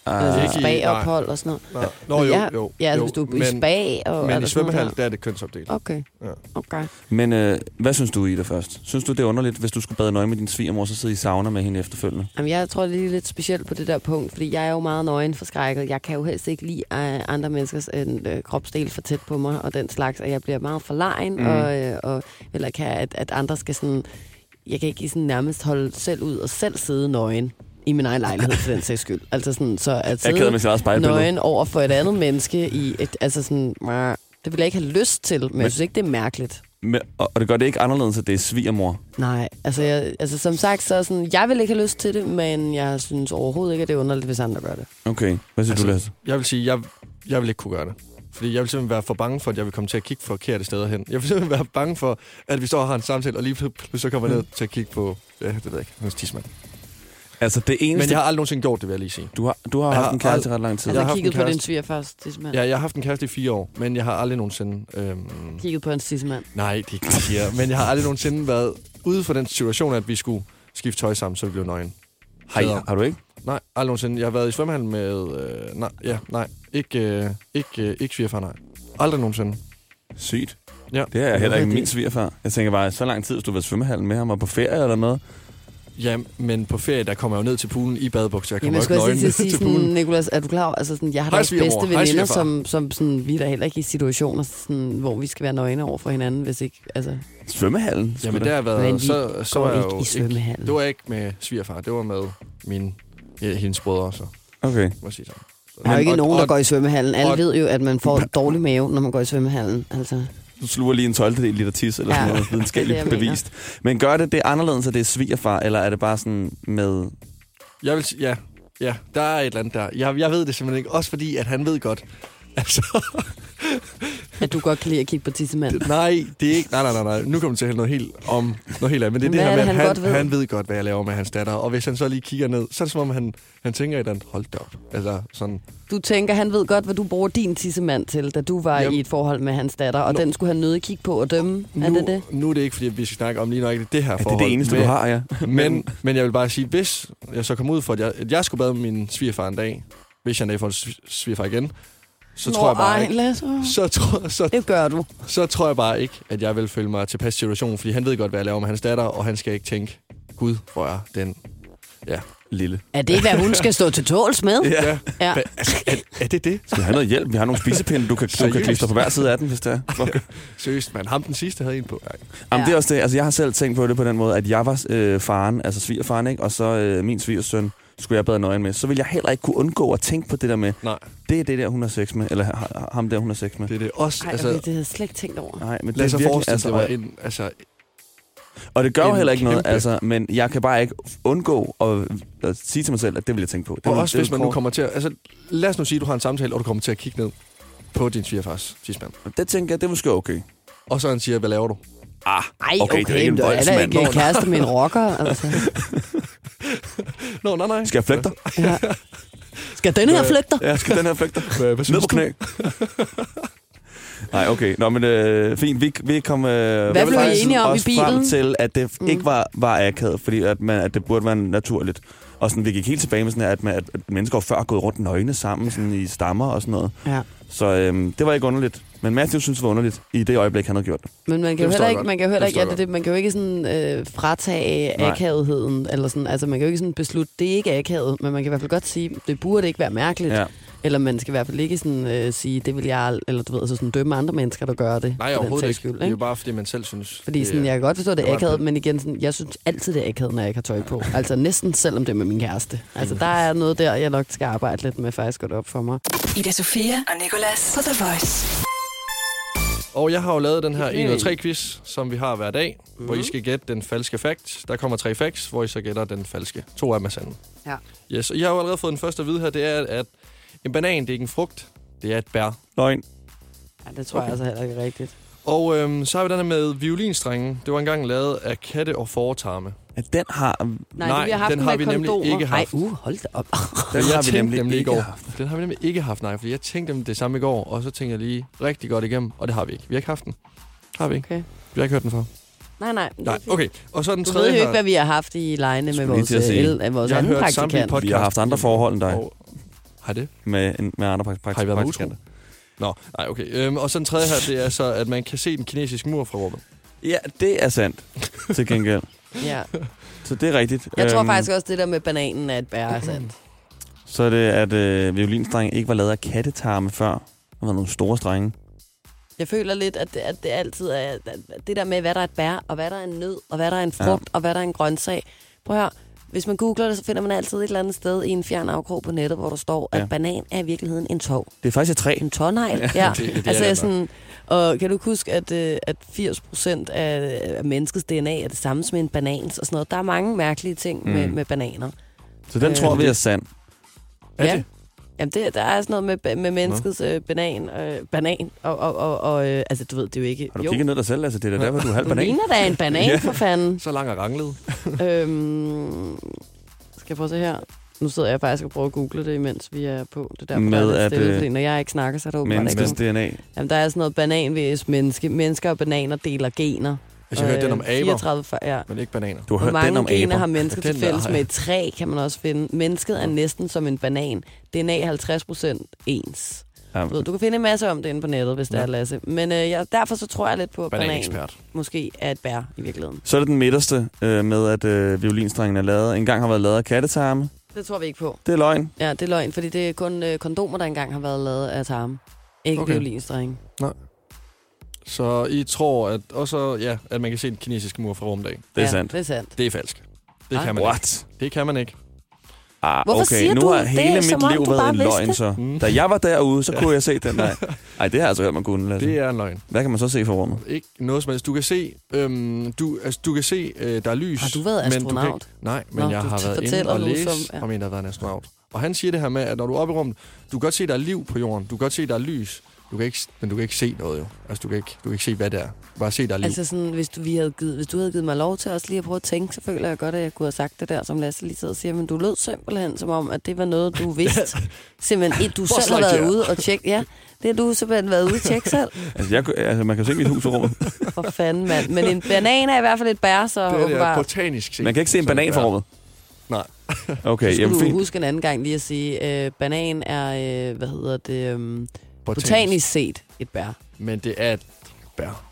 Ah, Altså spa-ophold og sådan noget. Nej. Nå, jo, ja, jo. Ja, altså, jo. hvis du er i spa og... Men i der sådan svømmehal, noget der er det kønsopdelt. der? Okay, Ja. okay. Men øh, hvad synes du, Ida, først? Synes du, det er underligt, hvis du skulle bade nøgen med din svigermor, så sidde i sauna med hende efterfølgende? Jamen, jeg tror, det er lidt specielt på det der punkt, fordi jeg er jo meget nøgen forskrækket. Jeg kan jo helst ikke lide øh, andre menneskers øh, øh, kropsdel for tæt på mig og den slags, og jeg bliver meget forlegen, mm. og, øh, og eller kan, at, at andre skal sådan jeg kan ikke sådan nærmest holde selv ud og selv sidde nøgen i min egen lejlighed, for den sags skyld. Altså sådan, så at Jeg sidde spejlbillede. nøgen over for et andet menneske i et, altså sådan, det vil jeg ikke have lyst til, men, men jeg synes ikke, det er mærkeligt. Men, og, og det gør det ikke anderledes, at det er svigermor. Nej, altså, jeg, altså som sagt, så sådan, jeg vil ikke have lyst til det, men jeg synes overhovedet ikke, at det er underligt, hvis andre gør det. Okay, hvad siger altså, du, Lasse? Jeg vil sige, jeg, jeg vil ikke kunne gøre det. Fordi jeg vil simpelthen være for bange for, at jeg vil komme til at kigge forkerte steder hen. Jeg vil simpelthen være bange for, at vi står og har en samtale, og lige pludselig så kommer jeg ned til at kigge på, ja, det ved jeg ikke, hos tidsmand. Altså det eneste... Men jeg har aldrig nogensinde gjort det, vil jeg lige sige. Du har, du har Jeg haft har en kæreste ald- ret lang tid. Jeg har Altså, haft kigget på din svigerfars tidsmand. Ja, jeg har haft en kæreste i fire år, men jeg har aldrig nogensinde... Øhm, Kigget på hans tidsmand. nej, det er ikke det, jeg siger. Men jeg har aldrig nogensinde været ude for den situation, at vi skulle skifte tøj sammen, så vi blev nøgen. Har, I, har du ikke? Nej, aldrig nogensinde. Jeg har været i svømmehallen med... Øh, nej, ja, nej. Ikke, øh, ikke, øh, ikke svigerfar, nej. Aldrig nogensinde. Sygt. Ja. Det er jeg heller ikke min svigerfar. Jeg tænker bare, så lang tid, hvis du var i svømmehallen med ham og på ferie eller noget. Ja, men på ferie, der kommer jeg jo ned til poolen i badebukser. Jeg Jamen, kommer jeg jo skulle ikke også nøgen til til poolen. Nikolas, er du klar altså sådan, jeg har da også bedste veninder, som, som sådan, vi er da heller ikke i situationer, sådan, hvor vi skal være nøgne over for hinanden, hvis ikke, altså, Svømmehallen? Jamen, der har været... Så, så går var jeg ikke jo i svømmehallen. Det var ikke med svigerfar, det var med min, ja, hendes brødre, så Okay. må jeg sige sådan. Så- der er jo ikke og- nogen, der og- går i svømmehallen. Alle og- ved jo, at man får [coughs] dårlig mave, når man går i svømmehallen. Altså, Du sluger lige en 12. del liter tis, eller Ja, sådan noget [laughs] videnskabeligt det, jeg mener. bevist. Men gør det det anderledes, at det er svigerfar, eller er det bare sådan med... Jeg vil ja, ja, der er et eller andet der. Jeg, jeg ved det simpelthen ikke. Også fordi, at han ved godt. Altså, [laughs] at du godt kan lide at kigge på tissemanden. nej, det er ikke... Nej, nej, nej, nej. Nu kommer det til at handle noget helt om noget helt andet. Men det er Men det hvad her er med, at han han, godt ved? han ved godt, hvad jeg laver med hans datter. Og hvis han så lige kigger ned, så er det som om, han, han tænker et eller andet, hold da op. Altså, sådan, Du tænker, han ved godt, hvad du bruger din tissemand til, da du var Jamen. i et forhold med hans datter, og Nu- den skulle han nødig kigge på og dømme. Er nu, det det? nu er det ikke, fordi vi skal snakke om lige nok det her Er det forhold. det eneste, med, du har, ja? [laughs] Men, men jeg vil bare sige, hvis jeg så kommer ud for, at jeg, at jeg skulle bade med min svigerfar en dag, hvis jeg en dag får en svi- svigerfar igen, så tror jeg bare ej, ikke, Lasse. så tror, så, Det gør du. så tror jeg bare ikke, at jeg vil føle mig tilpas situationen, fordi han ved godt, hvad jeg laver med hans datter, og han skal ikke tænke, gud, hvor er den... Lille. Er det, hvad hun skal stå til tåls med? [laughs] Ja. Ja. Hva, altså, er, er det det? Skal have noget hjælp? Vi har nogle spisepinde, du kan, du kan Seriøst? klistre på hver side af den, hvis det er. [laughs] Fuck. Seriøst, man. Ham den sidste havde en på. Ej. Jamen, Ja. det er også det. Altså, jeg har selv tænkt på det på den måde, at jeg var øh, faren, altså svigerfaren, ikke? Og så øh, min svigersøn skulle jeg bade nøgen med. Så vil jeg heller ikke kunne undgå at tænke på det der med, Nej, det er det der, hun har sex med, eller ha- ham der, hun har sex med. det er det også. Ej, altså, det havde jeg slet ikke tænkt over. Nej, men det lad os er virkelig, altså, det var og, en, altså, og det gør jo heller ikke noget, kæmpe- altså, men jeg kan bare ikke undgå at, at sige til mig selv, at det vil jeg tænke på. Det, og vil- også det hvis man nu kommer til at... Altså, lad os nu sige, at du har en samtale, og du kommer til at kigge ned på din svigerfars tidsmand. Det tænker jeg, det er måske okay. Og så han siger, hvad laver du? Ah, Ej, Okay, okay, det er ikke en du er da voldsmand. ikke kæreste med en rocker. Altså. [laughs] Nå, nej, nej. skal jeg flygte? Ja. Skal den her flytte dig? Ja, skal den her flygte dig? Hvad, hvad Ned synes på knæ. Nej, okay. Nå, men øh, fint. Vi, vi kom øh, Hvad blev I faktisk enige om i også frem bilen? til, at det Mm. ikke var, var akavet, fordi at, man, at det burde være naturligt. Og sådan, vi gik helt tilbage med sådan her, at, man, at, mennesker før er gået rundt nøgne sammen sådan i stammer og sådan noget. Ja. Så øhm, det var ikke underligt. Men Matthew synes, det var underligt i det øjeblik, han havde gjort det. Men man kan Det jo heller ikke, godt. man kan jo heller ikke, ja, det, det, man kan jo ikke sådan øh, fratage Nej. akavetheden, eller sådan, altså man kan jo ikke sådan beslutte, det er ikke akavet, men man kan i hvert fald godt sige, det burde ikke være mærkeligt, Ja. eller man skal i hvert fald ikke sådan øh, sige, det vil jeg, eller du ved, altså sådan dømme andre mennesker, der gør det. Nej, overhovedet ikke. Skyld, Det er jo bare, fordi man selv synes... Fordi det sådan, jeg kan godt forstå, at det er akavet, men igen, sådan, jeg synes altid, det er akavet, når jeg ikke har tøj på. Altså næsten selvom det er med min kæreste. Altså der er noget der, jeg nok skal arbejde lidt med, faktisk går det op for mig. Ida Sofia og Nicolas på The Voice. Og jeg har jo lavet den her Okay. 1 ud 3 quiz, som vi har hver dag, mm. hvor I skal gætte den falske fact. Der kommer tre facts, hvor I så gætter den falske. To af dem er sande. Ja. Yes, og jeg har jo allerede fået den første at vide her, det er, at en banan, det er ikke en frugt, det er et bær. Løgn. Ja, det tror okay. jeg altså heller ikke er rigtigt. Og øhm, så har vi den her med violinstrengen. Det var engang lavet af katte og fortarme. At den har... Nej, Nej, vi har haft den den har med vi nemlig kondomer. ikke haft. Ej, uh, hold da op. [laughs] Den har vi nemlig, nemlig ikke i går. haft. Den har vi nemlig ikke haft, nej, fordi jeg tænkte dem det samme i går, og så tænkte jeg lige rigtig godt igennem, og det har vi ikke. Vi har ikke haft den. Har vi ikke. Okay. Vi har ikke hørt den før. Nej, nej. Nej, okay. Og så den Du tredje ved jo her. ikke, hvad vi har haft i lejene med Skulle lige vores, el, af vores Jeg har anden praktikant. Vi har haft andre forhold end dig. Og, har det? Med, en- med andre prak- Har I været med praktikanter. Nå, nej, okay. Øhm, og så den tredje her, det er så, at man kan se den kinesiske mur fra rummet. Ja, det er sandt. Til gengæld. [laughs] Ja. Så det er rigtigt. Jeg tror Øhm, faktisk også, det der med bananen er et bær er sandt. Så er det, at øh, violinstrengen ikke var lavet af kattetarme før. Der var nogle store strenge. Jeg føler lidt, at det, at det altid er at det der med, hvad der er et bær, og hvad der er en nød, og hvad der er en frugt, ja. og hvad der er en grøntsag. Prøv at høre, hvis man googler det, så finder man altid et eller andet sted i en fjern afkrog på nettet, hvor der står, at Ja. banan er i virkeligheden en tog. Det er faktisk et træ. En tårnegl. Ja, ja. [laughs] det- det er altså, jeg sådan, og kan du huske, at, øh, at 80 procent af, af menneskets DNA er det samme som en banans og sådan noget. Der er mange mærkelige ting mm. med, med bananer. Så den Øh, tror vi er sand. Er ja. det? Jamen, det, der er sådan noget med, med menneskets øh, banan, øh, banan og, og, og, og øh, altså, du ved, det er jo ikke... Har du jo, kigget ned dig selv? Altså, det er da derfor, du er halv du banan. ligner da en banan, [laughs] Ja. for fanden. Så lang og ranglet. [laughs] øhm, skal jeg prøve at se her? Nu sidder jeg faktisk og prøver at google det, imens vi er på. Det er Med der er lidt at, stille, øh, fordi når jeg ikke snakker, så er der åbenbart ikke. DNA. Jamen, der er sådan noget bananvæs menneske. Mennesker og bananer deler gener. Altså, jeg hørte den om Øh, aber, 34, for, ja. men ikke bananer. Du har hørt mange den om gener aber. har mennesker Den til fælles har med et træ, kan man også finde. Mennesket er næsten som en banan. DNA er 50 procent ens. Ja, Du, ved, du kan finde en masse om det inde på nettet, hvis det Ja. er, Lasse. Men øh, jeg, derfor så tror jeg lidt på, at banan måske er et bær i virkeligheden. Så er det den midterste øh, med, at øh, violinstrengen er lavet. En gang har været lavet af kattetarme. Det tror vi ikke på. Det er løgn. Ja, det er løgn, fordi det er kun øh, kondomer, der engang har været lavet af tarme. Ikke Okay. okay. violinstreng. Så I tror, at, også, ja, at man kan se den kinesiske mur fra rumdag. Det er ja, sandt. det er sandt. Det er falsk. Det Ah. kan man ikke. What? Det kan man ikke. Ah, Hvorfor okay, siger nu har det, hele mit liv været en løgn, det? så. Mm. Da jeg var derude, så kunne jeg se den der. Ej, det har jeg altså hørt, man kunne. Lasse. Det er en løgn. Hvad kan man så se for rummet? Ikke noget som helst. Du kan se, øhm, du, altså, du kan se øh, der er lys. Har du været men du kan astronaut? ikke- nej, men Nå, jeg har været inde og læse som- ja. om en, der har været en astronaut. Og han siger det her med, at når du er oppe i rummet, du kan godt se, at der er liv på jorden. Du kan godt se, at der er lys. Du kan ikke, men du kan ikke se noget jo. Altså, du kan ikke, du kan ikke se, hvad det er. Bare se, der er liv. Altså sådan, hvis du, vi havde givet, hvis du havde givet mig lov til også lige at prøve at tænke, så føler jeg godt, at jeg kunne have sagt det der, som Lasse lige sidder og siger, men du lød simpelthen som om, at det var noget, du vidste. [laughs] simpelthen, et, du selv har været ude og tjekke. Ja, det har du simpelthen været ude og tjekke selv. [laughs] Altså, jeg, altså, man kan jo se mit hus i rummet. [laughs] For fanden, mand. Men en banan er i hvert fald et bær, så det er er botanisk set. Man kan ikke se en er banan fra rummet. Nej. Okay, Så jamen du fint. huske en anden gang lige at sige, øh, banan er, øh, hvad hedder det, øh, botanisk set et bær. Men det er et bær.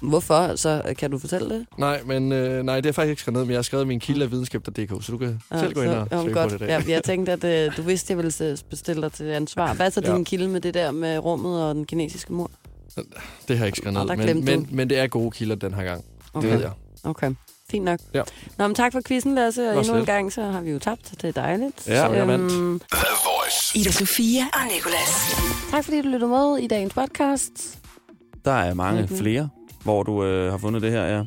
Hvorfor? Så kan du fortælle det? Nej, men øh, nej, det er faktisk ikke skrevet ned, men jeg har skrevet min kilde af videnskab.dk, så du kan Ja, selv gå ind så- og jo, søge på godt. det i dag. Ja, jeg tænkte, at øh, du vidste, at jeg ville bestille dig til ansvar. Hvad er så Ja. din kilde med det der med rummet og den kinesiske mur? Det har jeg ikke skrevet ned, der men, men, men det er gode kilder den her gang. Okay. Det ved jeg. Okay, fint nok. Ja. Nå, men tak for quizzen, Lasse. Og Var endnu en gang, så har vi jo tabt. Det er dejligt. Ja, Så, jeg øhm. Ida Sofia og Nicolas. tak fordi du lyttede med i dagens podcast. Der er mange Mhm. flere, hvor du øh, har fundet det her, ja.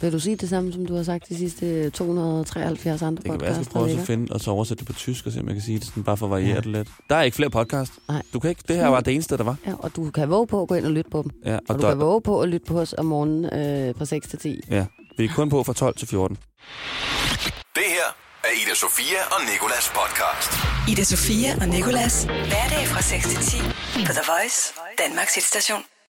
Vil du sige det samme, som du har sagt de sidste 273 andre Det kan være, jeg podcasts? skal prøve at finde og så oversætte det på tysk, og se, om jeg kan sige det sådan, bare for at variere Ja. det lidt. Der er ikke flere podcast. Nej. Du kan ikke, det her var det eneste, der var. Ja, og du kan våge på at gå ind og lytte på dem. Ja, Og, og du der, kan våge på at lytte på os om morgenen øh, fra 6 til 10. ja, vi er kun på fra 12 til 14. Det her er Ida Sofia og Nikolas podcast. Ida Sofia og Nicolas. Hverdag fra 6 til 10 på The Voice, Danmarks hitstation.